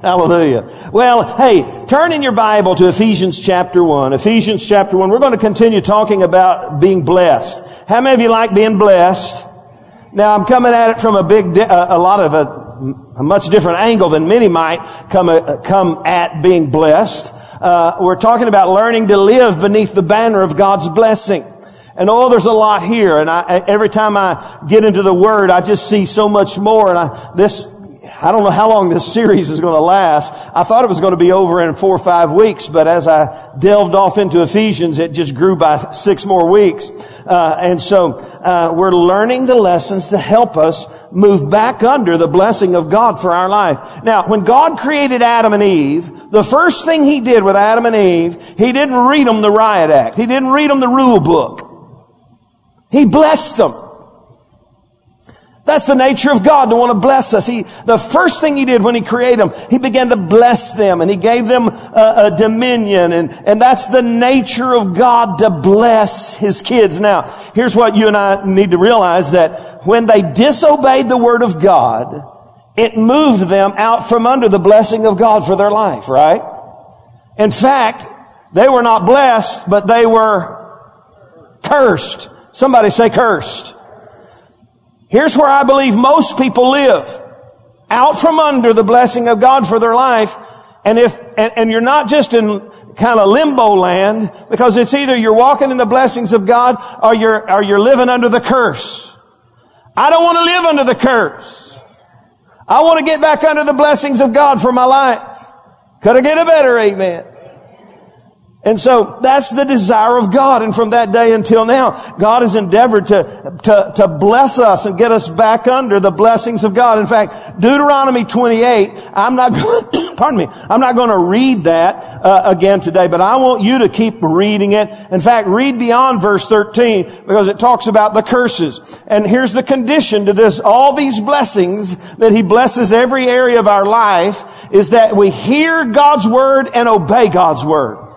Hallelujah. Well, hey, turn in your Bible to Ephesians chapter 1. Ephesians chapter 1. We're going to continue talking about being blessed. How many of you like being blessed? Now, I'm coming at it from a big, a, lot of a, a, much different angle than many might come, uh, come at being blessed. Uh, we're talking about learning to live beneath the banner of God's blessing. And oh, there's a lot here. And I, every time I get into the Word, I just see so much more. And I, this I don't know how long this series is going to last. I thought it was going to be over in four or five weeks, but as I delved off into Ephesians, it just grew by six more weeks. Uh, and so uh, we're learning the lessons to help us move back under the blessing of God for our life. Now, when God created Adam and Eve, the first thing He did with Adam and Eve, He didn't read them the riot act. He didn't read them the rule book. He blessed them. That's the nature of God to want to bless us. He, the first thing He did when He created them, He began to bless them and He gave them a, a dominion and, and that's the nature of God to bless His kids. Now, here's what you and I need to realize that when they disobeyed the Word of God, it moved them out from under the blessing of God for their life, right? In fact, they were not blessed, but they were cursed. Somebody say cursed. Here's where I believe most people live. Out from under the blessing of God for their life. And if, and, and you're not just in kind of limbo land, because it's either you're walking in the blessings of God or you're, or you're living under the curse. I don't want to live under the curse. I want to get back under the blessings of God for my life. Could I get a better amen? And so that's the desire of God. And from that day until now, God has endeavored to, to, to bless us and get us back under the blessings of God. In fact, Deuteronomy 28, I'm not, pardon me, I'm not going to read that uh, again today, but I want you to keep reading it. In fact, read beyond verse 13 because it talks about the curses. And here's the condition to this, all these blessings that He blesses every area of our life is that we hear God's word and obey God's word.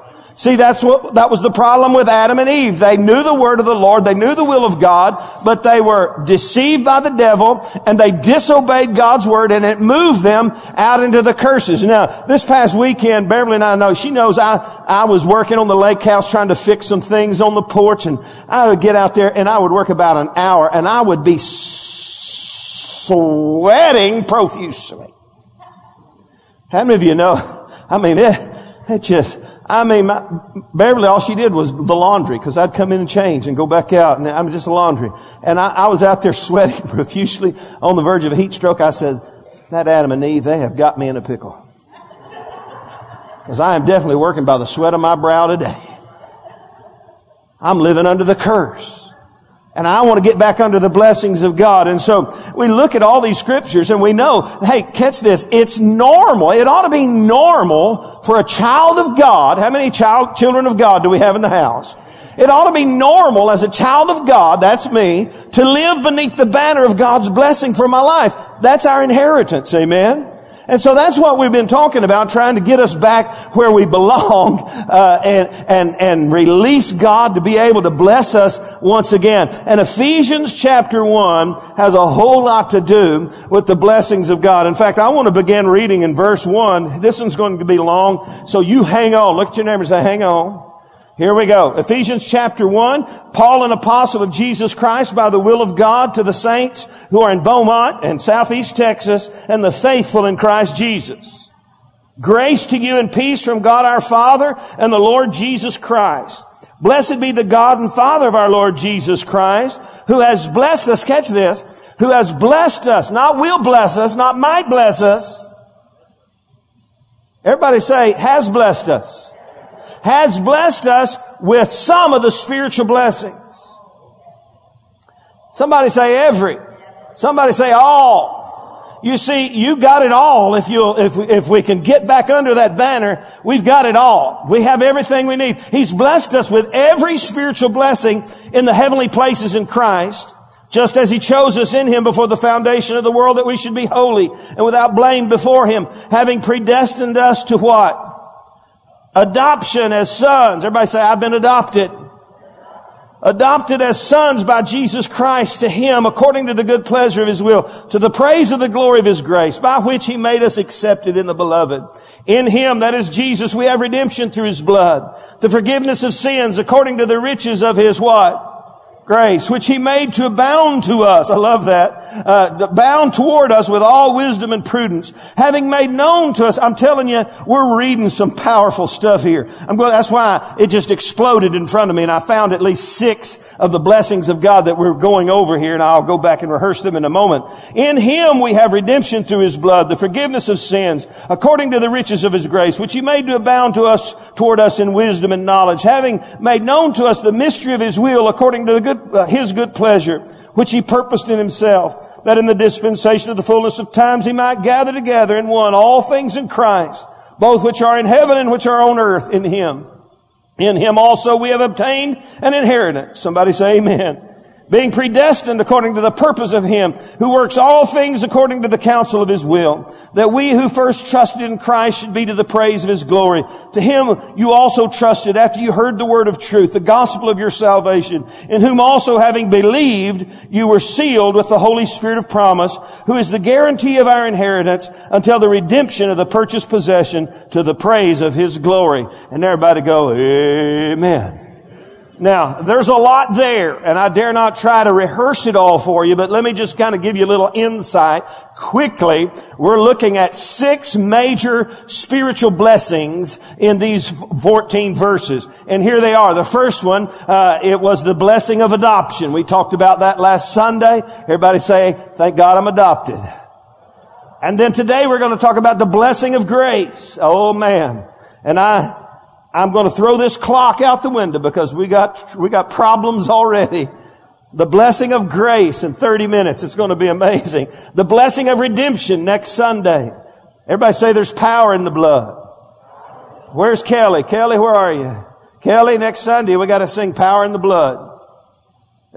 See, that's what, that was the problem with Adam and Eve. They knew the word of the Lord, they knew the will of God, but they were deceived by the devil and they disobeyed God's word and it moved them out into the curses. Now, this past weekend, Beverly and I know, she knows I, I was working on the lake house trying to fix some things on the porch and I would get out there and I would work about an hour and I would be sweating profusely. How many of you know? I mean, it, it just, I mean, my, Beverly, all she did was the laundry because I'd come in and change and go back out and I'm just laundry. And I, I was out there sweating profusely on the verge of a heat stroke. I said, that Adam and Eve, they have got me in a pickle. Because I am definitely working by the sweat of my brow today. I'm living under the curse. And I want to get back under the blessings of God. And so we look at all these scriptures and we know, hey, catch this. It's normal. It ought to be normal for a child of God. How many child, children of God do we have in the house? It ought to be normal as a child of God, that's me, to live beneath the banner of God's blessing for my life. That's our inheritance. Amen. And so that's what we've been talking about, trying to get us back where we belong uh, and and and release God to be able to bless us once again. And Ephesians chapter one has a whole lot to do with the blessings of God. In fact, I want to begin reading in verse one. This one's going to be long, so you hang on. Look at your neighbor and say, "Hang on." Here we go. Ephesians chapter 1. Paul, an apostle of Jesus Christ by the will of God to the saints who are in Beaumont and Southeast Texas and the faithful in Christ Jesus. Grace to you and peace from God our Father and the Lord Jesus Christ. Blessed be the God and Father of our Lord Jesus Christ, who has blessed us, catch this, who has blessed us, not will bless us, not might bless us. Everybody say, has blessed us has blessed us with some of the spiritual blessings. Somebody say every. Somebody say all. You see, you got it all if you if if we can get back under that banner, we've got it all. We have everything we need. He's blessed us with every spiritual blessing in the heavenly places in Christ, just as he chose us in him before the foundation of the world that we should be holy and without blame before him, having predestined us to what? Adoption as sons. Everybody say, I've been adopted. adopted as sons by Jesus Christ to him according to the good pleasure of his will, to the praise of the glory of his grace, by which he made us accepted in the beloved. In him, that is Jesus, we have redemption through his blood, the forgiveness of sins according to the riches of his what? Grace, which he made to abound to us. I love that. Uh, bound toward us with all wisdom and prudence, having made known to us. I'm telling you, we're reading some powerful stuff here. I'm going, that's why it just exploded in front of me and I found at least six of the blessings of God that we're going over here and I'll go back and rehearse them in a moment. In him we have redemption through his blood, the forgiveness of sins, according to the riches of his grace, which he made to abound to us, toward us in wisdom and knowledge, having made known to us the mystery of his will according to the good uh, his good pleasure, which he purposed in himself, that in the dispensation of the fullness of times he might gather together in one all things in Christ, both which are in heaven and which are on earth in him. In him also we have obtained an inheritance. Somebody say amen being predestined according to the purpose of him who works all things according to the counsel of his will, that we who first trusted in Christ should be to the praise of his glory. To him you also trusted after you heard the word of truth, the gospel of your salvation, in whom also having believed, you were sealed with the Holy Spirit of promise, who is the guarantee of our inheritance until the redemption of the purchased possession to the praise of his glory. And everybody go, Amen. Now, there's a lot there, and I dare not try to rehearse it all for you, but let me just kind of give you a little insight quickly. We're looking at six major spiritual blessings in these 14 verses. And here they are. The first one, uh, it was the blessing of adoption. We talked about that last Sunday. Everybody say, thank God I'm adopted. And then today we're going to talk about the blessing of grace. Oh man. And I, I'm going to throw this clock out the window because we got, we got problems already. The blessing of grace in 30 minutes. It's going to be amazing. The blessing of redemption next Sunday. Everybody say there's power in the blood. Where's Kelly? Kelly, where are you? Kelly, next Sunday we got to sing power in the blood.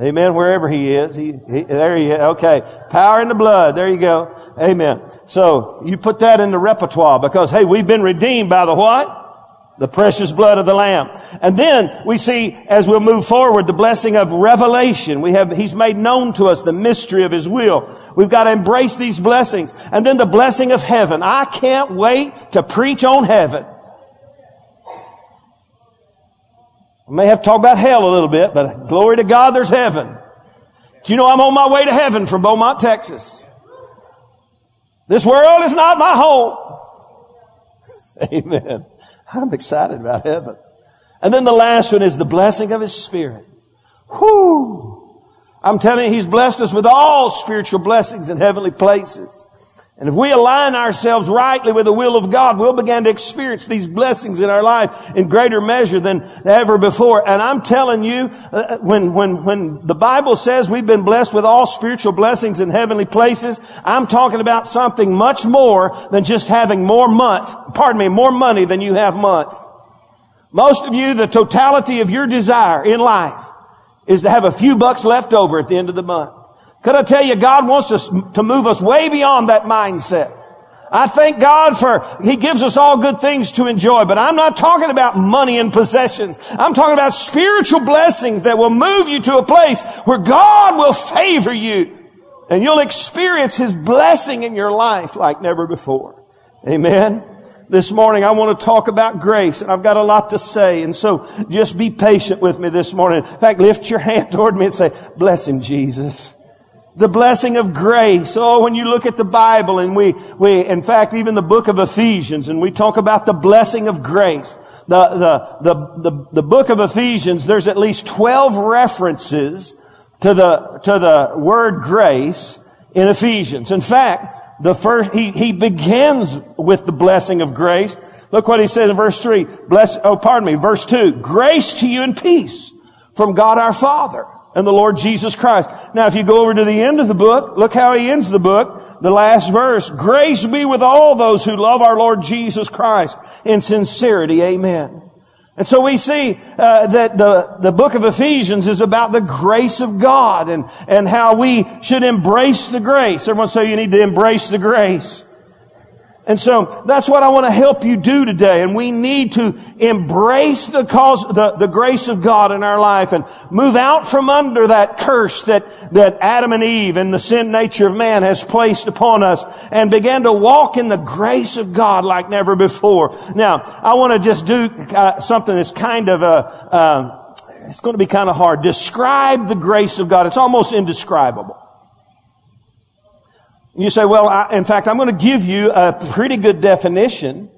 Amen. Wherever he is, he, he, there he is. Okay, power in the blood. There you go. Amen. So you put that in the repertoire because hey, we've been redeemed by the what? The precious blood of the Lamb. And then we see, as we'll move forward, the blessing of revelation. We have, He's made known to us the mystery of His will. We've got to embrace these blessings. And then the blessing of heaven. I can't wait to preach on heaven. We may have to talk about hell a little bit, but glory to God, there's heaven. Do you know I'm on my way to heaven from Beaumont, Texas? This world is not my home. Amen. I'm excited about heaven. And then the last one is the blessing of His Spirit. Whoo! I'm telling you, He's blessed us with all spiritual blessings in heavenly places. And if we align ourselves rightly with the will of God, we'll begin to experience these blessings in our life in greater measure than ever before. And I'm telling you, uh, when, when, when the Bible says we've been blessed with all spiritual blessings in heavenly places, I'm talking about something much more than just having more month, pardon me, more money than you have month. Most of you, the totality of your desire in life is to have a few bucks left over at the end of the month. Could I tell you, God wants us to move us way beyond that mindset. I thank God for, He gives us all good things to enjoy, but I'm not talking about money and possessions. I'm talking about spiritual blessings that will move you to a place where God will favor you and you'll experience His blessing in your life like never before. Amen. This morning I want to talk about grace and I've got a lot to say. And so just be patient with me this morning. In fact, lift your hand toward me and say, bless Him, Jesus the blessing of grace. Oh, when you look at the Bible and we, we, in fact, even the book of Ephesians and we talk about the blessing of grace. The, the, the, the, the book of Ephesians, there's at least 12 references to the, to the word grace in Ephesians. In fact, the first, he, he begins with the blessing of grace. Look what he says in verse three. Bless, oh, pardon me, verse two. Grace to you and peace from God our Father and the Lord Jesus Christ. Now, if you go over to the end of the book, look how he ends the book. The last verse. Grace be with all those who love our Lord Jesus Christ in sincerity. Amen. And so we see uh, that the, the book of Ephesians is about the grace of God and, and how we should embrace the grace. Everyone say you need to embrace the grace. And so that's what I want to help you do today. And we need to embrace the cause, the, the grace of God in our life and move out from under that curse that, that Adam and Eve and the sin nature of man has placed upon us and begin to walk in the grace of God like never before. Now, I want to just do uh, something that's kind of a, uh, it's going to be kind of hard. Describe the grace of God. It's almost indescribable. You say, well, I, in fact, I'm going to give you a pretty good definition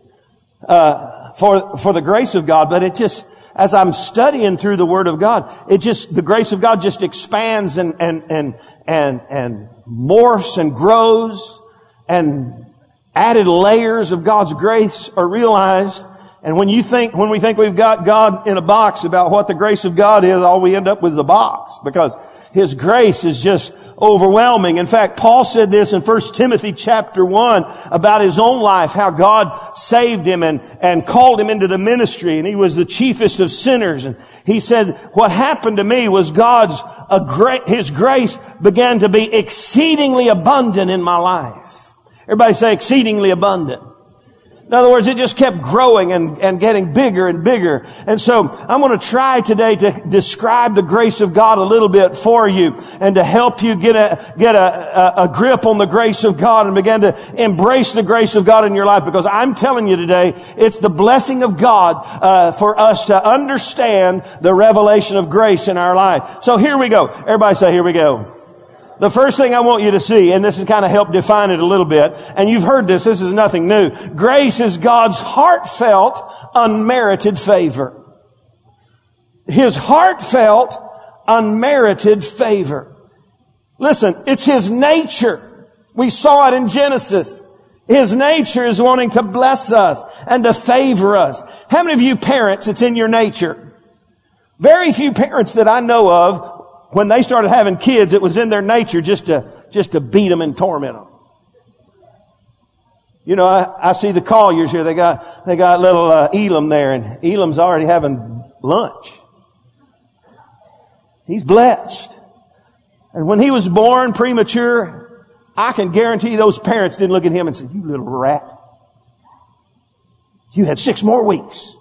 uh, for for the grace of God, but it just as I'm studying through the Word of God, it just the grace of God just expands and and and and and morphs and grows, and added layers of God's grace are realized. And when you think, when we think we've got God in a box about what the grace of God is, all we end up with is a box because His grace is just overwhelming. In fact, Paul said this in 1 Timothy chapter 1 about his own life, how God saved him and, and called him into the ministry and he was the chiefest of sinners. And he said, what happened to me was God's, a great, his grace began to be exceedingly abundant in my life. Everybody say exceedingly abundant. In other words, it just kept growing and, and getting bigger and bigger. And so I'm going to try today to describe the grace of God a little bit for you and to help you get a, get a, a, grip on the grace of God and begin to embrace the grace of God in your life because I'm telling you today, it's the blessing of God uh, for us to understand the revelation of grace in our life. So here we go. Everybody say, here we go. The first thing I want you to see, and this has kind of helped define it a little bit, and you've heard this, this is nothing new. Grace is God's heartfelt, unmerited favor. His heartfelt, unmerited favor. Listen, it's His nature. We saw it in Genesis. His nature is wanting to bless us and to favor us. How many of you parents, it's in your nature? Very few parents that I know of when they started having kids, it was in their nature just to, just to beat them and torment them. You know, I, I see the Colliers here. They got, they got little uh, Elam there and Elam's already having lunch. He's blessed. And when he was born premature, I can guarantee those parents didn't look at him and say, you little rat. You had six more weeks.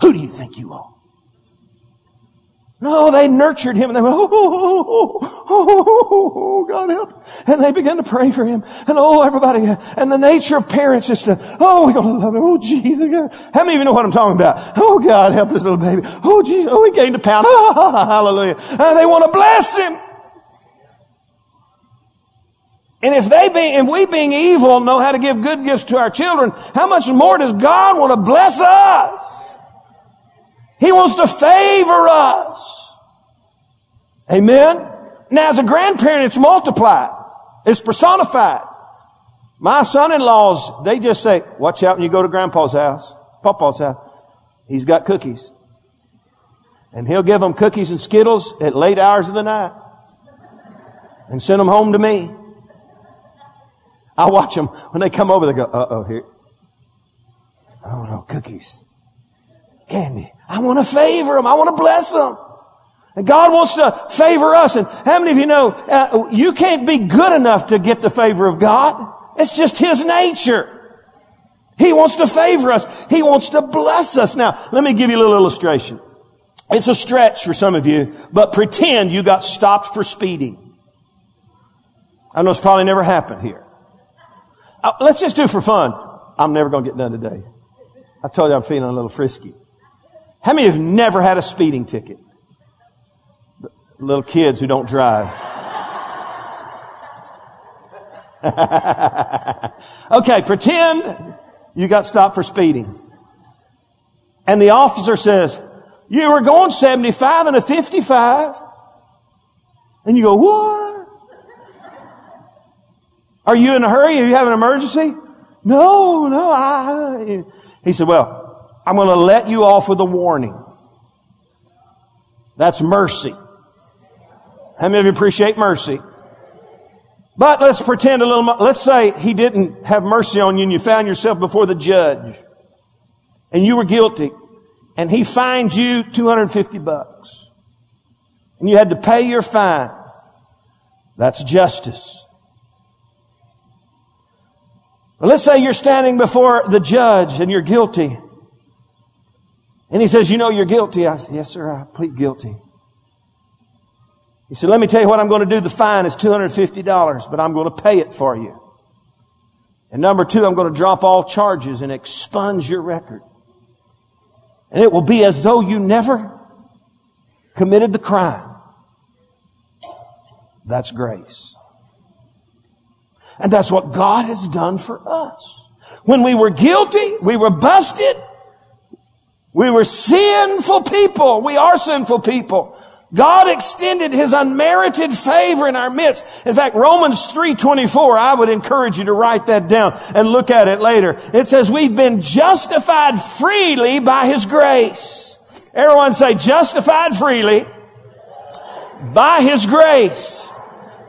Who do you think you are? No, they nurtured him and they went, oh, oh, oh, oh, oh, God help. And they began to pray for him. And oh, everybody, and the nature of parents is to, oh, we're going to love him. Oh, Jesus. How many of you know what I'm talking about? Oh, God help this little baby. Oh, Jesus. Oh, he gained a pound. Oh, hallelujah. And they want to bless him. And if they be, and we being evil know how to give good gifts to our children, how much more does God want to bless us? He wants to favor us. Amen. Now as a grandparent, it's multiplied. It's personified. My son-in-laws, they just say, watch out when you go to grandpa's house, papa's house. He's got cookies. And he'll give them cookies and Skittles at late hours of the night and send them home to me. I watch them when they come over, they go, uh oh, here. Oh no, cookies. Candy. I want to favor them. I want to bless them. And God wants to favor us. And how many of you know, uh, you can't be good enough to get the favor of God. It's just His nature. He wants to favor us. He wants to bless us. Now, let me give you a little illustration. It's a stretch for some of you, but pretend you got stopped for speeding. I know it's probably never happened here. Uh, let's just do it for fun. I'm never going to get done today. I told you I'm feeling a little frisky. How many have never had a speeding ticket? Little kids who don't drive. okay, pretend you got stopped for speeding. And the officer says, you were going 75 and a 55. And you go, what? Are you in a hurry? Are you having an emergency? No, no, I, he said, well, I'm going to let you off with a warning. That's mercy. How many of you appreciate mercy? But let's pretend a little, let's say he didn't have mercy on you and you found yourself before the judge and you were guilty and he fined you 250 bucks and you had to pay your fine. That's justice. Well, let's say you're standing before the judge and you're guilty. And he says, you know you're guilty. I said, yes, sir, I plead guilty. He said, let me tell you what I'm going to do. The fine is $250, but I'm going to pay it for you. And number two, I'm going to drop all charges and expunge your record. And it will be as though you never committed the crime. That's grace. And that's what God has done for us. When we were guilty, we were busted. We were sinful people. We are sinful people. God extended His unmerited favor in our midst. In fact, Romans 3.24, I would encourage you to write that down and look at it later. It says, we've been justified freely by His grace. Everyone say, justified freely by His grace.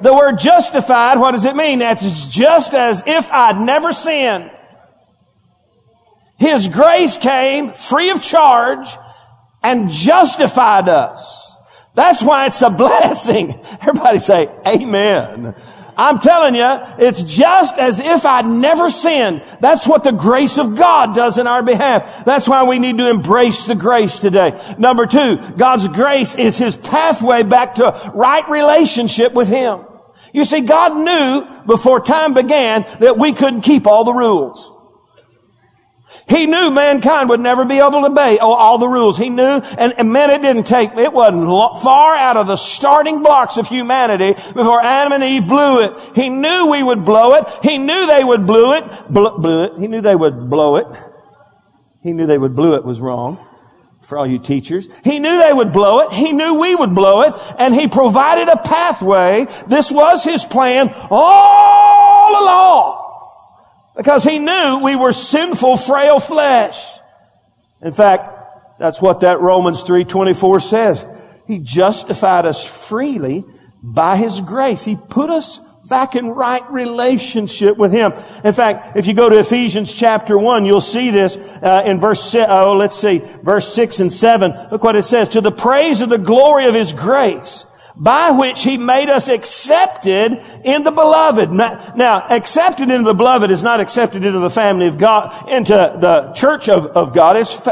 The word justified, what does it mean? That's just as if I'd never sinned. His grace came free of charge and justified us. That's why it's a blessing. Everybody say amen. I'm telling you, it's just as if I'd never sinned. That's what the grace of God does in our behalf. That's why we need to embrace the grace today. Number two, God's grace is His pathway back to right relationship with Him. You see, God knew before time began that we couldn't keep all the rules. He knew mankind would never be able to obey all the rules. He knew, and, and man, it didn't take, it wasn't far out of the starting blocks of humanity before Adam and Eve blew it. He knew we would blow it. He knew they would blow it, blew it. He knew they would blow it. He knew they would blew it was wrong for all you teachers. He knew they would blow it. He knew we would blow it. And he provided a pathway. This was his plan all along. Because he knew we were sinful, frail flesh. In fact, that's what that Romans 3.24 says. He justified us freely by his grace. He put us back in right relationship with him. In fact, if you go to Ephesians chapter 1, you'll see this uh, in verse, oh, let's see, verse 6 and 7. Look what it says. To the praise of the glory of his grace by which he made us accepted in the beloved. Now, accepted into the beloved is not accepted into the family of God, into the church of, of God. It's,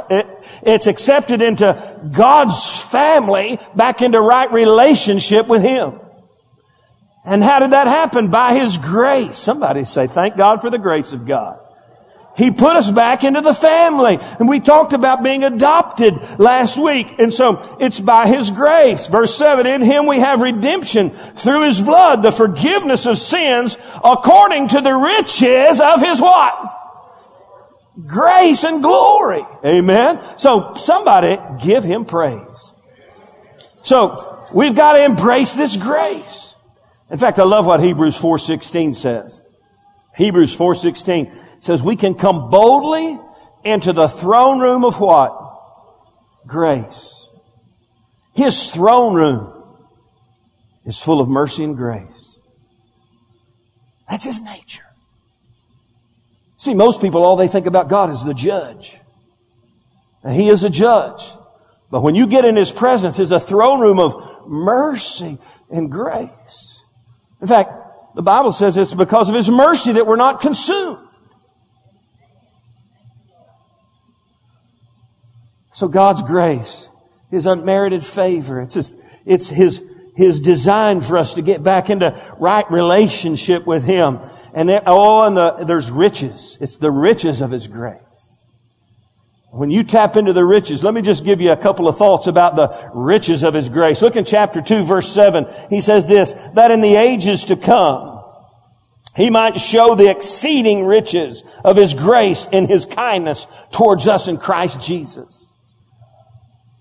it's accepted into God's family back into right relationship with him. And how did that happen? By his grace. Somebody say, thank God for the grace of God. He put us back into the family. And we talked about being adopted last week. And so it's by His grace. Verse 7, in Him we have redemption through His blood, the forgiveness of sins according to the riches of His what? Grace and glory. Amen. So somebody give Him praise. So we've got to embrace this grace. In fact, I love what Hebrews 4.16 says. Hebrews 4.16 says we can come boldly into the throne room of what? Grace. His throne room is full of mercy and grace. That's His nature. See, most people, all they think about God is the judge. And He is a judge. But when you get in His presence, is a throne room of mercy and grace. In fact, the Bible says it's because of His mercy that we're not consumed. So God's grace, His unmerited favor, it's His, it's His, His design for us to get back into right relationship with Him. And there, oh, and the, there's riches. It's the riches of His grace. When you tap into the riches, let me just give you a couple of thoughts about the riches of His grace. Look in chapter 2 verse 7. He says this, that in the ages to come, He might show the exceeding riches of His grace and His kindness towards us in Christ Jesus.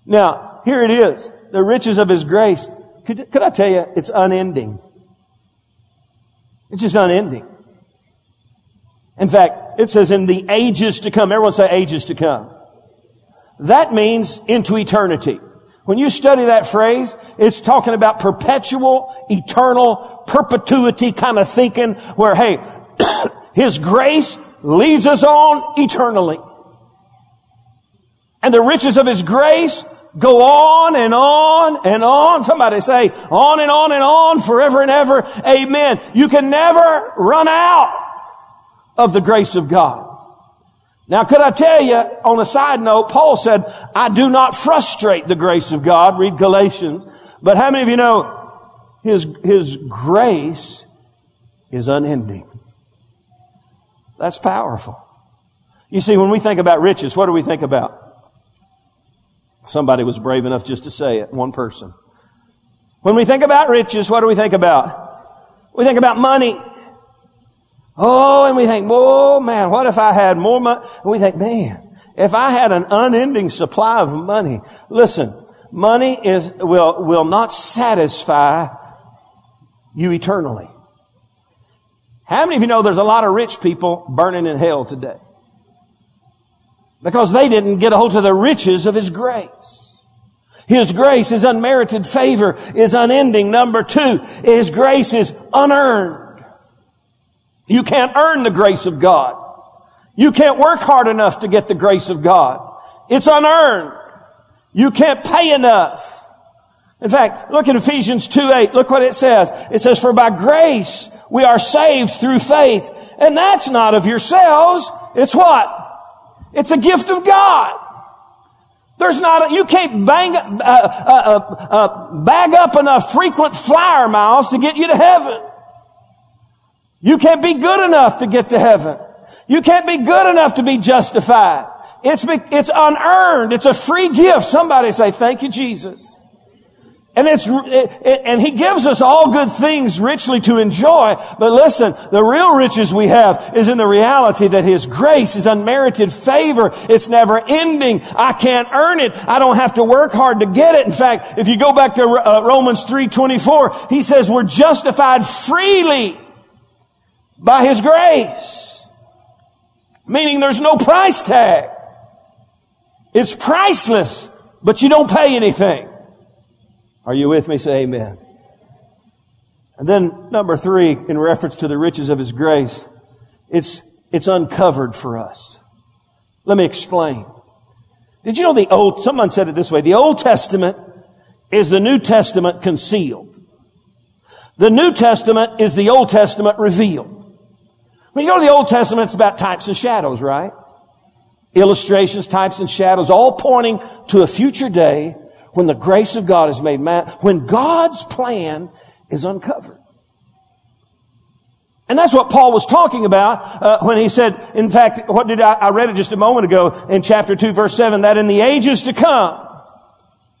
Now, here it is. The riches of His grace. Could, could I tell you, it's unending. It's just unending. In fact, it says in the ages to come. Everyone say ages to come. That means into eternity. When you study that phrase, it's talking about perpetual, eternal, perpetuity kind of thinking where, hey, His grace leads us on eternally. And the riches of His grace go on and on and on. Somebody say on and on and on forever and ever. Amen. You can never run out of the grace of God. Now, could I tell you, on a side note, Paul said, I do not frustrate the grace of God. Read Galatians. But how many of you know his, his grace is unending? That's powerful. You see, when we think about riches, what do we think about? Somebody was brave enough just to say it, one person. When we think about riches, what do we think about? We think about money. Oh, and we think, oh man, what if I had more money? And we think, man, if I had an unending supply of money, listen, money is, will, will not satisfy you eternally. How many of you know there's a lot of rich people burning in hell today? Because they didn't get a hold of the riches of His grace. His grace, His unmerited favor is unending. Number two, His grace is unearned. You can't earn the grace of God. You can't work hard enough to get the grace of God. It's unearned. You can't pay enough. In fact, look at Ephesians 2 8. Look what it says. It says, For by grace we are saved through faith. And that's not of yourselves. It's what? It's a gift of God. There's not, a, you can't bang, uh, uh, uh, uh, bag up enough frequent flyer miles to get you to heaven. You can't be good enough to get to heaven. You can't be good enough to be justified. It's, it's unearned. It's a free gift. Somebody say, thank you, Jesus. And it's, and he gives us all good things richly to enjoy. But listen, the real riches we have is in the reality that his grace is unmerited favor. It's never ending. I can't earn it. I don't have to work hard to get it. In fact, if you go back to uh, Romans 3.24, he says we're justified freely by his grace. Meaning there's no price tag. It's priceless, but you don't pay anything. Are you with me? Say amen. And then number three, in reference to the riches of His grace, it's, it's uncovered for us. Let me explain. Did you know the Old, someone said it this way, the Old Testament is the New Testament concealed. The New Testament is the Old Testament revealed. When you go to the Old Testament, it's about types and shadows, right? Illustrations, types and shadows, all pointing to a future day when the grace of God is made man, when God's plan is uncovered. And that's what Paul was talking about uh, when he said, in fact, what did I, I read it just a moment ago in chapter 2 verse 7, that in the ages to come,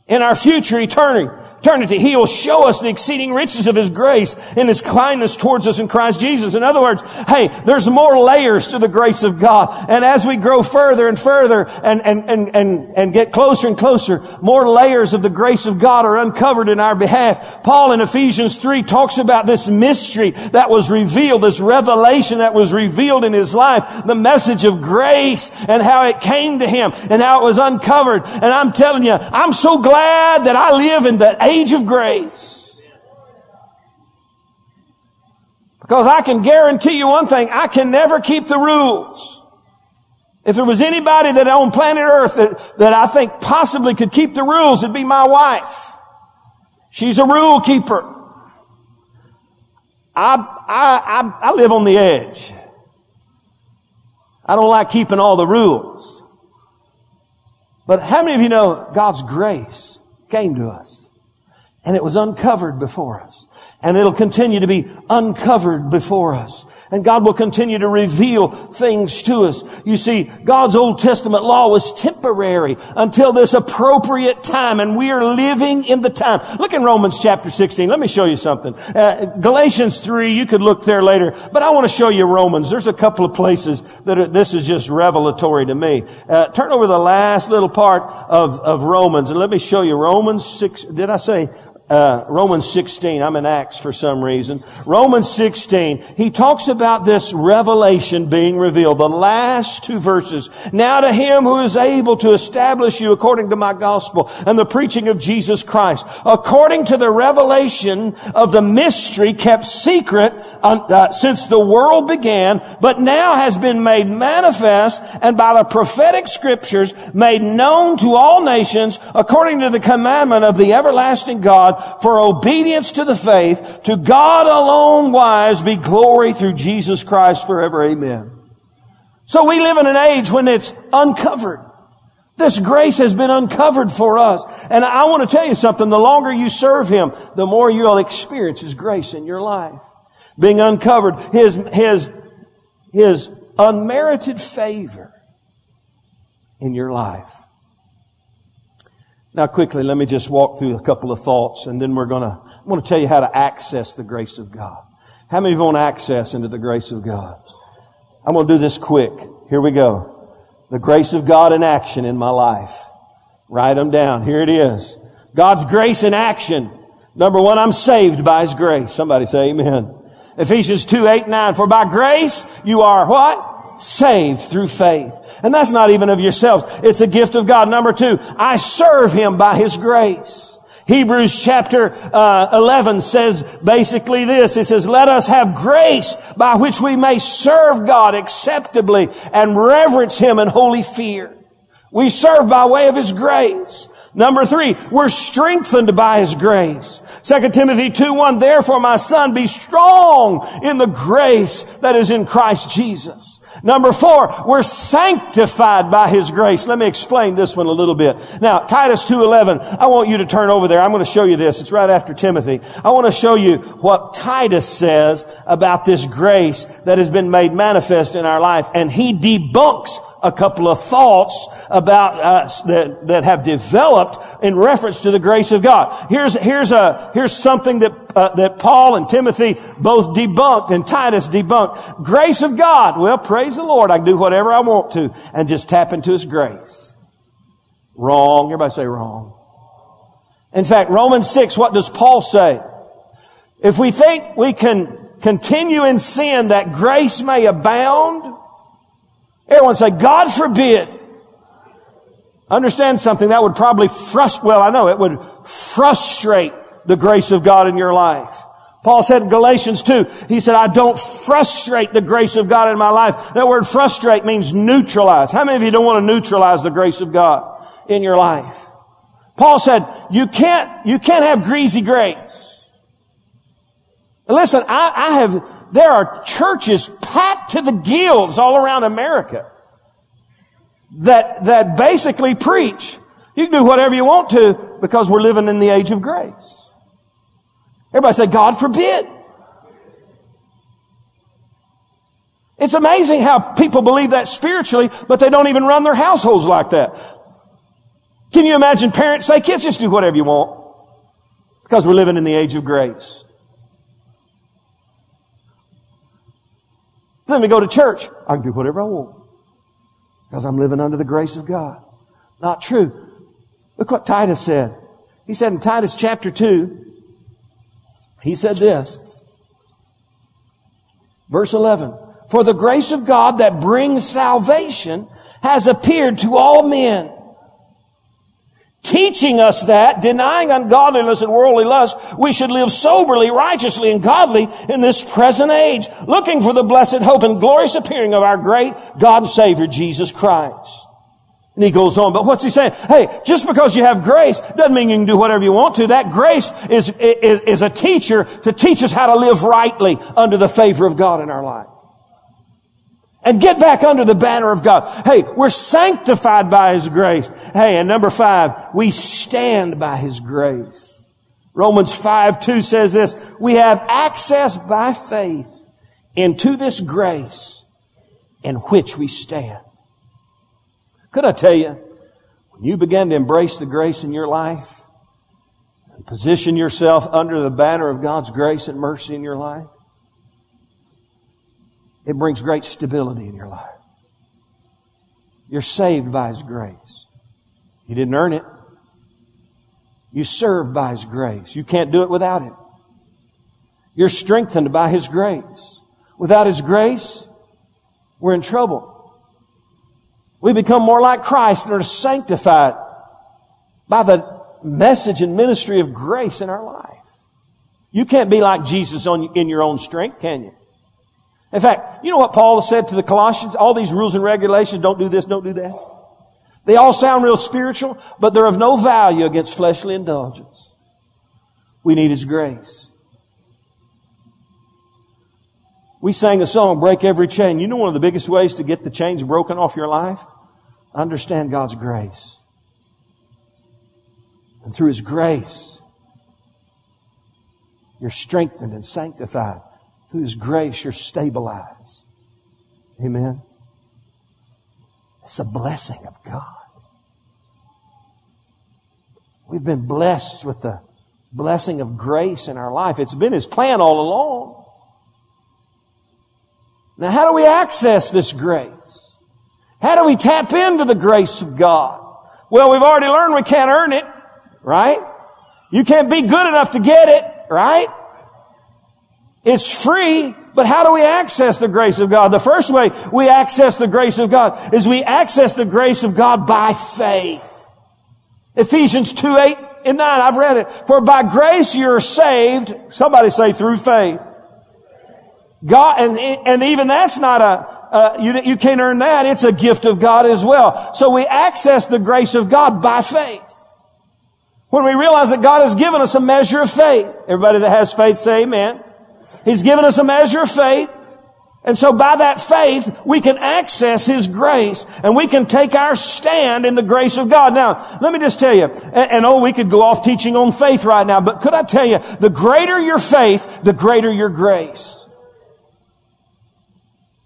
in our future eternity, eternity. He will show us the exceeding riches of His grace and His kindness towards us in Christ Jesus. In other words, hey, there's more layers to the grace of God. And as we grow further and further and, and, and, and, and get closer and closer, more layers of the grace of God are uncovered in our behalf. Paul in Ephesians 3 talks about this mystery that was revealed, this revelation that was revealed in his life, the message of grace and how it came to him and how it was uncovered. And I'm telling you, I'm so glad that I live in that age of grace. Because I can guarantee you one thing, I can never keep the rules. If there was anybody that on planet earth that, that I think possibly could keep the rules, it'd be my wife. She's a rule keeper. I, I, I, I live on the edge. I don't like keeping all the rules. But how many of you know God's grace came to us? And it was uncovered before us. And it'll continue to be uncovered before us. And God will continue to reveal things to us. You see, God's Old Testament law was temporary until this appropriate time, and we are living in the time. Look in Romans chapter 16. Let me show you something. Uh, Galatians 3, you could look there later, but I want to show you Romans. There's a couple of places that are, this is just revelatory to me. Uh, turn over the last little part of, of Romans, and let me show you Romans 6. Did I say uh, Romans 16. I'm in Acts for some reason. Romans 16. He talks about this revelation being revealed. The last two verses. Now to him who is able to establish you according to my gospel and the preaching of Jesus Christ, according to the revelation of the mystery kept secret uh, since the world began, but now has been made manifest and by the prophetic scriptures made known to all nations according to the commandment of the everlasting God for obedience to the faith, to God alone wise be glory through Jesus Christ forever. Amen. So we live in an age when it's uncovered. This grace has been uncovered for us. And I want to tell you something. The longer you serve Him, the more you'll experience His grace in your life. Being uncovered, His, His, His unmerited favor in your life. Now quickly, let me just walk through a couple of thoughts and then we're gonna, I'm gonna tell you how to access the grace of God. How many of you want access into the grace of God? I'm gonna do this quick. Here we go. The grace of God in action in my life. Write them down. Here it is. God's grace in action. Number one, I'm saved by His grace. Somebody say amen. Ephesians 2, 8, 9. For by grace you are what? Saved through faith. And that's not even of yourselves. It's a gift of God. Number two, I serve Him by His grace. Hebrews chapter uh, 11 says basically this. It says, let us have grace by which we may serve God acceptably and reverence Him in holy fear. We serve by way of His grace. Number three, we're strengthened by His grace. 2 Timothy 2, 1, therefore my son, be strong in the grace that is in Christ Jesus. Number four, we're sanctified by His grace. Let me explain this one a little bit. Now, Titus 2.11, I want you to turn over there. I'm going to show you this. It's right after Timothy. I want to show you what Titus says about this grace that has been made manifest in our life. And he debunks a couple of thoughts about us that, that have developed in reference to the grace of God. Here's, here's a, here's something that, uh, that Paul and Timothy both debunked and Titus debunked. Grace of God. Well, praise the Lord. I can do whatever I want to and just tap into His grace. Wrong. Everybody say wrong. In fact, Romans 6, what does Paul say? If we think we can continue in sin that grace may abound, Everyone say, God forbid. Understand something that would probably frustrate, well, I know it would frustrate the grace of God in your life. Paul said in Galatians 2, he said, I don't frustrate the grace of God in my life. That word frustrate means neutralize. How many of you don't want to neutralize the grace of God in your life? Paul said, you can't, you can't have greasy grace. Listen, I, I have, there are churches packed to the gills all around America that, that basically preach. You can do whatever you want to because we're living in the age of grace. Everybody say, God forbid. It's amazing how people believe that spiritually, but they don't even run their households like that. Can you imagine parents say, kids, just do whatever you want? Because we're living in the age of grace. Let me go to church. I can do whatever I want. Because I'm living under the grace of God. Not true. Look what Titus said. He said in Titus chapter 2, he said this. Verse 11. For the grace of God that brings salvation has appeared to all men teaching us that, denying ungodliness and worldly lust, we should live soberly, righteously, and godly in this present age, looking for the blessed hope and glorious appearing of our great God and Savior, Jesus Christ. And he goes on, but what's he saying? Hey, just because you have grace doesn't mean you can do whatever you want to. That grace is, is, is a teacher to teach us how to live rightly under the favor of God in our life and get back under the banner of God. Hey, we're sanctified by His grace. Hey, and number five, we stand by His grace. Romans 5, 2 says this, we have access by faith into this grace in which we stand. Could I tell you, when you begin to embrace the grace in your life and position yourself under the banner of God's grace and mercy in your life, it brings great stability in your life. You're saved by His grace. You didn't earn it. You serve by His grace. You can't do it without it. You're strengthened by His grace. Without His grace, we're in trouble. We become more like Christ and are sanctified by the message and ministry of grace in our life. You can't be like Jesus on, in your own strength, can you? In fact, you know what Paul said to the Colossians? All these rules and regulations, don't do this, don't do that. They all sound real spiritual, but they're of no value against fleshly indulgence. We need His grace. We sang a song, Break Every Chain. You know one of the biggest ways to get the chains broken off your life? Understand God's grace. And through His grace, you're strengthened and sanctified. Through His grace, you're stabilized. Amen. It's a blessing of God. We've been blessed with the blessing of grace in our life. It's been His plan all along. Now, how do we access this grace? How do we tap into the grace of God? Well, we've already learned we can't earn it, right? You can't be good enough to get it, right? It's free, but how do we access the grace of God? The first way we access the grace of God is we access the grace of God by faith. Ephesians 2, 8 and 9, I've read it. For by grace you're saved. Somebody say through faith. God, and, and even that's not a, uh, you, you can't earn that. It's a gift of God as well. So we access the grace of God by faith. When we realize that God has given us a measure of faith. Everybody that has faith say amen. He's given us a measure of faith. And so by that faith, we can access His grace and we can take our stand in the grace of God. Now, let me just tell you, and, and, oh, we could go off teaching on faith right now, but could I tell you, the greater your faith, the greater your grace.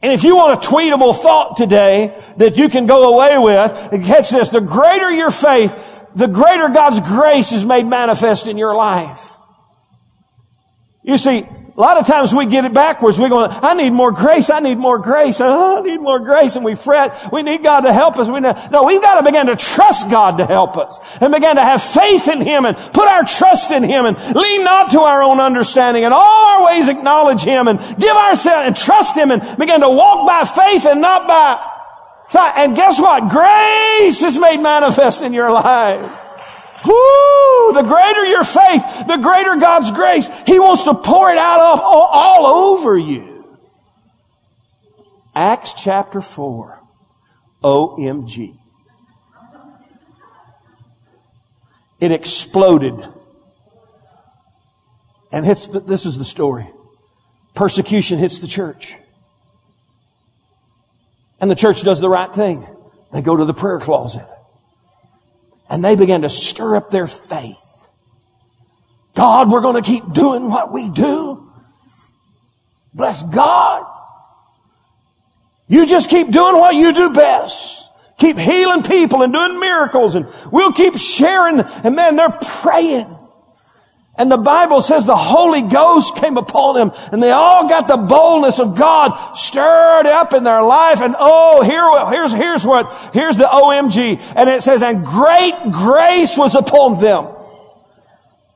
And if you want a tweetable thought today that you can go away with, catch this, the greater your faith, the greater God's grace is made manifest in your life. You see, a lot of times we get it backwards. We're going, I need more grace. I need more grace. Oh, I need more grace. And we fret. We need God to help us. We know, no, we've got to begin to trust God to help us and begin to have faith in Him and put our trust in Him and lean not to our own understanding and all our ways acknowledge Him and give ourselves and trust Him and begin to walk by faith and not by sight. And guess what? Grace is made manifest in your life. Whoo! The greater your faith, the greater God's grace. He wants to pour it out all, all over you. Acts chapter 4. OMG. It exploded. And hits the, this is the story. Persecution hits the church. And the church does the right thing. They go to the prayer closet. And they began to stir up their faith. God, we're going to keep doing what we do. Bless God. You just keep doing what you do best. Keep healing people and doing miracles and we'll keep sharing. And man, they're praying. And the Bible says the Holy Ghost came upon them and they all got the boldness of God stirred up in their life. And oh, here, here's, here's what, here's the OMG. And it says, and great grace was upon them.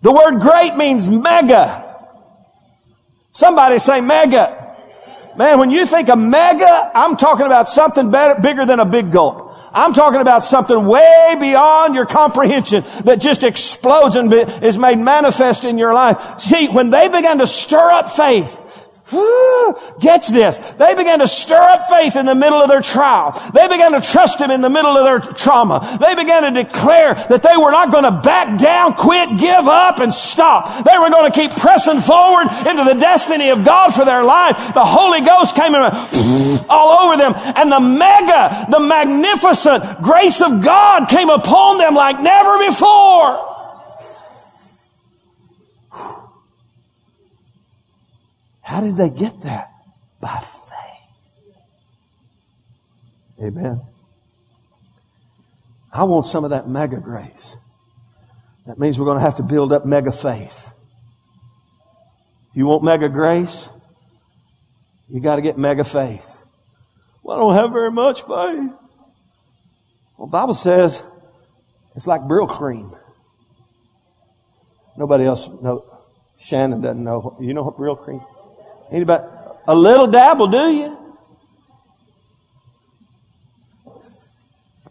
The word great means mega. Somebody say mega. Man, when you think of mega, I'm talking about something better, bigger than a big gulp. I'm talking about something way beyond your comprehension that just explodes and is made manifest in your life. See, when they began to stir up faith, Gets this. They began to stir up faith in the middle of their trial. They began to trust Him in the middle of their trauma. They began to declare that they were not going to back down, quit, give up, and stop. They were going to keep pressing forward into the destiny of God for their life. The Holy Ghost came in all over them and the mega, the magnificent grace of God came upon them like never before. How did they get that? By faith. Amen. I want some of that mega grace. That means we're going to have to build up mega faith. If you want mega grace, you got to get mega faith. Well, I don't have very much faith. Well, Bible says it's like Brylcreem. Nobody else know. Shannon doesn't know. You know what Brylcreem? Anybody? A little dabble, do you?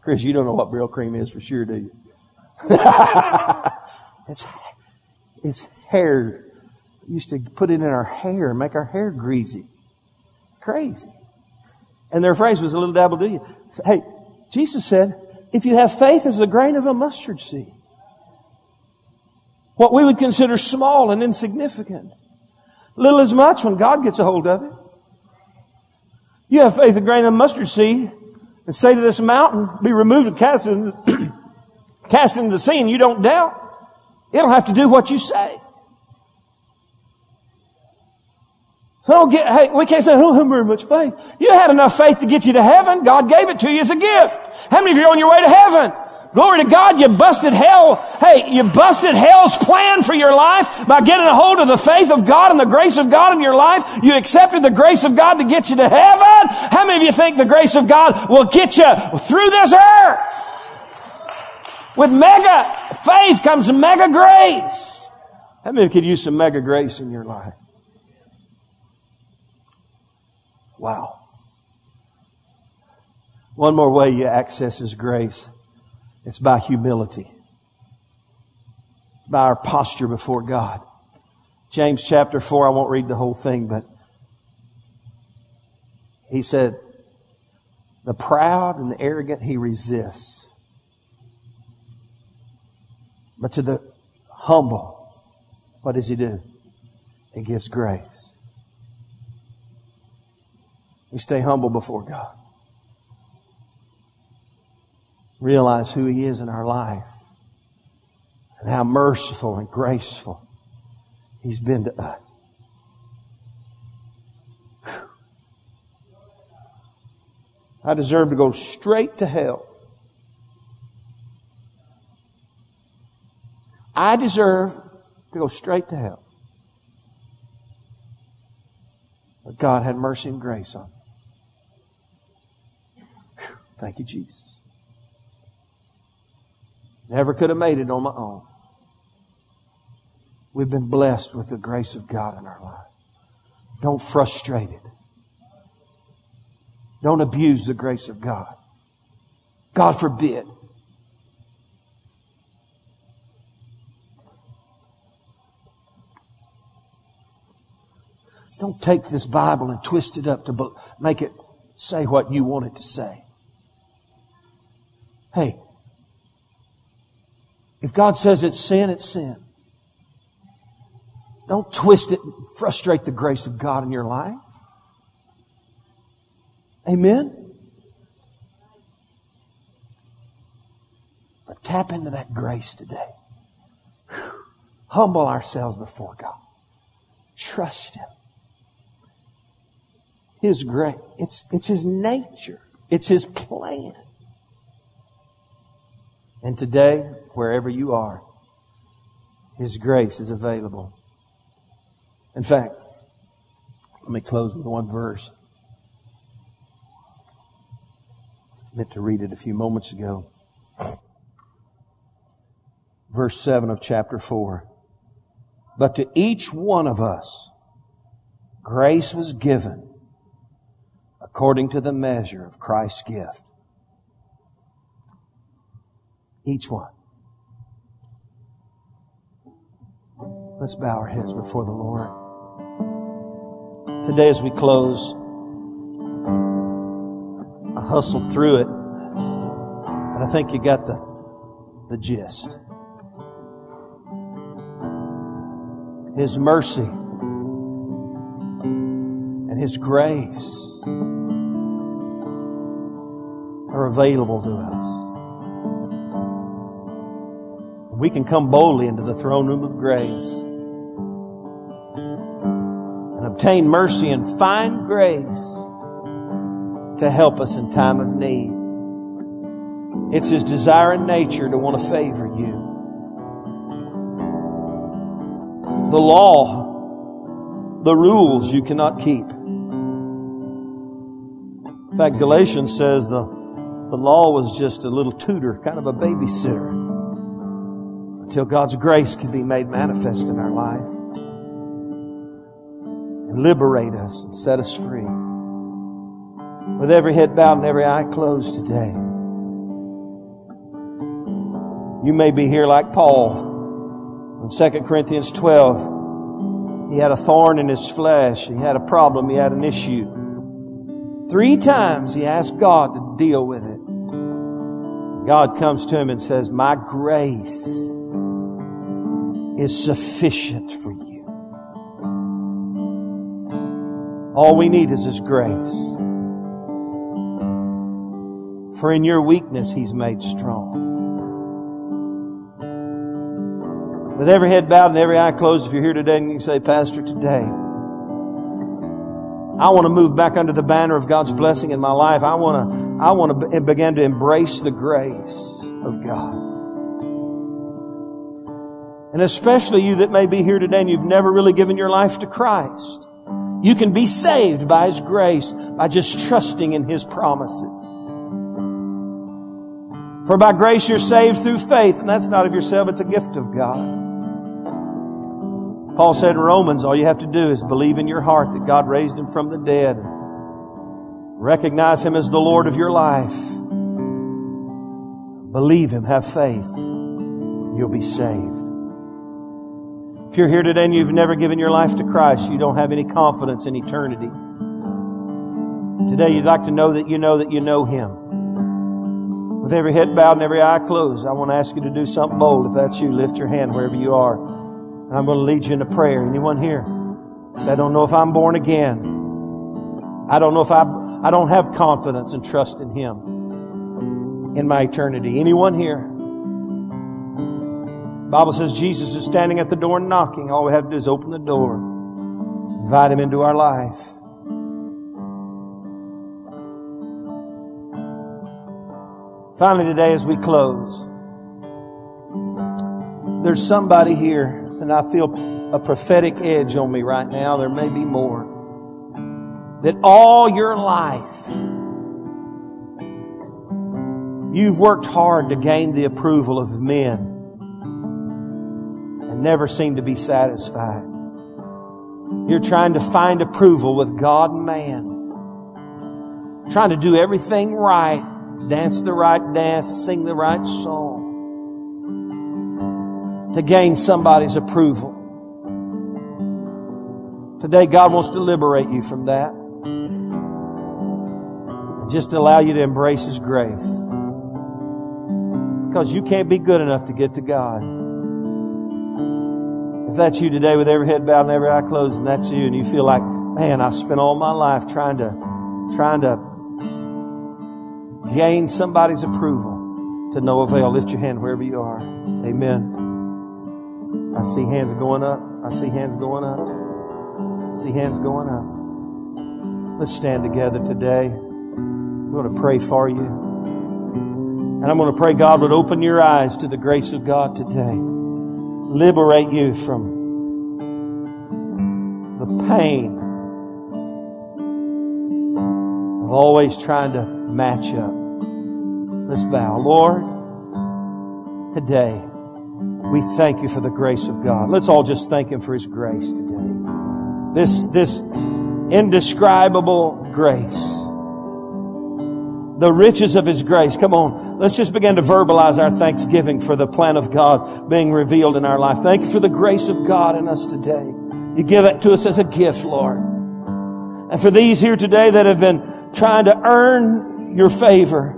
Chris, you don't know what Brylcreem is for sure, do you? it's, it's hair. We used to put it in our hair and make our hair greasy. Crazy. And their phrase was a little dabble, do you? Hey, Jesus said, if you have faith as a grain of a mustard seed, what we would consider small and insignificant, Little as much when God gets a hold of it. You have faith a grain of mustard seed and say to this mountain, be removed and cast, in, cast into the sea and you don't doubt. It'll have to do what you say. So don't get, hey, we can't say, oh, have very much faith. You had enough faith to get you to heaven. God gave it to you as a gift. How many of you are on your way to heaven? Glory to God, you busted hell. Hey, you busted hell's plan for your life by getting a hold of the faith of God and the grace of God in your life. You accepted the grace of God to get you to heaven. How many of you think the grace of God will get you through this earth? With mega faith comes mega grace. How many of you could use some mega grace in your life? Wow. One more way you access His grace it's by humility. It's by our posture before God. James chapter 4, I won't read the whole thing, but he said, The proud and the arrogant he resists. But to the humble, what does he do? He gives grace. We stay humble before God realize who He is in our life and how merciful and graceful He's been to us. I deserve to go straight to hell. I deserve to go straight to hell. But God had mercy and grace on me. Thank you, Jesus. Never could have made it on my own. We've been blessed with the grace of God in our life. Don't frustrate it. Don't abuse the grace of God. God forbid. Don't take this Bible and twist it up to make it say what you want it to say. Hey, if God says it's sin, it's sin. Don't twist it and frustrate the grace of God in your life. Amen? But tap into that grace today. Humble ourselves before God. Trust Him. His grace. It's, it's His nature. It's His plan. And today, wherever you are, His grace is available. In fact, let me close with one verse. I meant to read it a few moments ago. Verse 7 of chapter 4. But to each one of us, grace was given according to the measure of Christ's gift. Each one. Let's bow our heads before the Lord. Today, as we close, I hustled through it, but I think you got the, the gist. His mercy and His grace are available to us. We can come boldly into the throne room of grace and obtain mercy and find grace to help us in time of need. It's His desire and nature to want to favor you. The law, the rules you cannot keep. In fact, Galatians says the, the law was just a little tutor, kind of a babysitter until God's grace can be made manifest in our life and liberate us and set us free. With every head bowed and every eye closed today, you may be here like Paul in 2 Corinthians 12. He had a thorn in his flesh. He had a problem. He had an issue. Three times he asked God to deal with it. God comes to him and says, My grace is sufficient for you. All we need is His grace. For in your weakness, He's made strong. With every head bowed and every eye closed, if you're here today and you say, Pastor, today, I want to move back under the banner of God's blessing in my life. I want to, I want to begin to embrace the grace of God. And especially you that may be here today and you've never really given your life to Christ. You can be saved by His grace by just trusting in His promises. For by grace you're saved through faith, and that's not of yourself, it's a gift of God. Paul said in Romans, all you have to do is believe in your heart that God raised him from the dead. Recognize him as the Lord of your life. Believe him, have faith. You'll be saved. If you're here today and you've never given your life to Christ, you don't have any confidence in eternity. Today you'd like to know that you know that you know him. With every head bowed and every eye closed, I want to ask you to do something bold. If that's you, lift your hand wherever you are. And I'm going to lead you into prayer. Anyone here? Say, I don't know if I'm born again. I don't know if I, I don't have confidence and trust in Him in my eternity. Anyone here? Bible says Jesus is standing at the door and knocking. All we have to do is open the door, invite Him into our life. Finally, today, as we close, there's somebody here and I feel a prophetic edge on me right now. There may be more. That all your life, you've worked hard to gain the approval of men and never seem to be satisfied. You're trying to find approval with God and man. Trying to do everything right, dance the right dance, sing the right song to gain somebody's approval. Today, God wants to liberate you from that and just allow you to embrace His grace. Because you can't be good enough to get to God. If that's you today with every head bowed and every eye closed, and that's you, and you feel like, man, I've spent all my life trying to, trying to gain somebody's approval to no avail. Lift your hand wherever you are. Amen. I see hands going up. I see hands going up. I see hands going up. Let's stand together today. I'm going to pray for you. And I'm going to pray God would open your eyes to the grace of God today. Liberate you from the pain of always trying to match up. Let's bow. Lord, today, we thank you for the grace of God. Let's all just thank Him for His grace today. This, this indescribable grace. The riches of His grace. Come on. Let's just begin to verbalize our thanksgiving for the plan of God being revealed in our life. Thank you for the grace of God in us today. You give it to us as a gift, Lord. And for these here today that have been trying to earn your favor,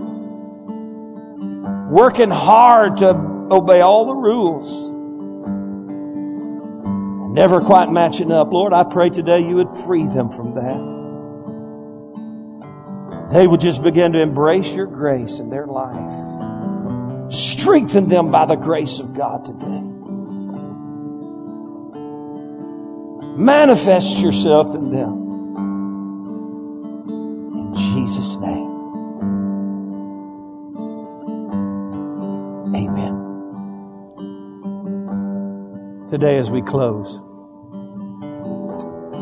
working hard to obey all the rules. Never quite matching up. Lord, I pray today you would free them from that. They would just begin to embrace your grace in their life. Strengthen them by the grace of God today. Manifest yourself in them. In Jesus' name. Amen. Today as we close.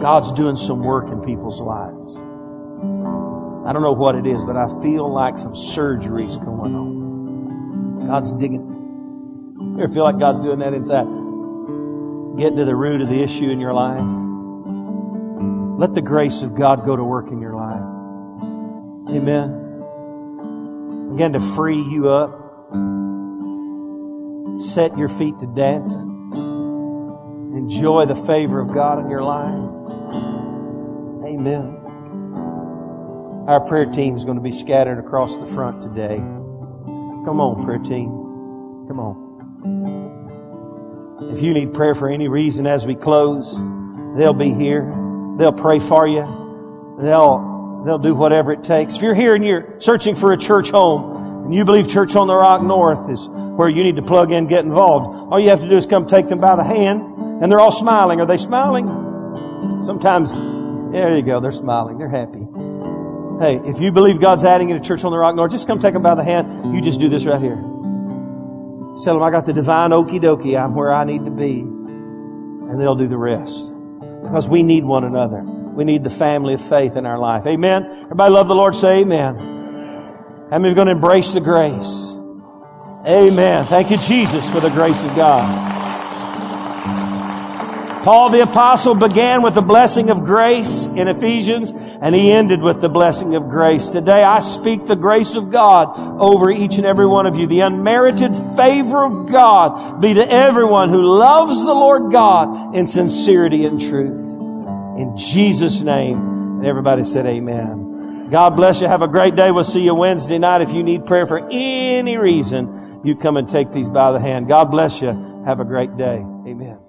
God's doing some work in people's lives. I don't know what it is, but I feel like some surgery's going on. God's digging. You ever feel like God's doing that inside? Getting to the root of the issue in your life. Let the grace of God go to work in your life. Amen. Begin to free you up. Set your feet to dancing enjoy the favor of God in your life. Amen. Our prayer team is going to be scattered across the front today. Come on, prayer team. Come on. If you need prayer for any reason as we close, they'll be here. They'll pray for you. They'll they'll do whatever it takes. If you're here and you're searching for a church home, and you believe Church on the Rock North is where you need to plug in, get involved, all you have to do is come take them by the hand, and they're all smiling. Are they smiling? Sometimes, there you go, they're smiling, they're happy. Hey, if you believe God's adding you to Church on the Rock North, just come take them by the hand. You just do this right here. Tell them I got the divine okie dokie. I'm where I need to be. And they'll do the rest. Because we need one another. We need the family of faith in our life. Amen. Everybody love the Lord. Say amen. How many are going to embrace the grace? Amen. Thank you, Jesus, for the grace of God. Paul the apostle began with the blessing of grace in Ephesians and he ended with the blessing of grace. Today I speak the grace of God over each and every one of you. The unmerited favor of God be to everyone who loves the Lord God in sincerity and truth. In Jesus' name. And everybody said amen. God bless you. Have a great day. We'll see you Wednesday night. If you need prayer for any reason, you come and take these by the hand. God bless you. Have a great day. Amen.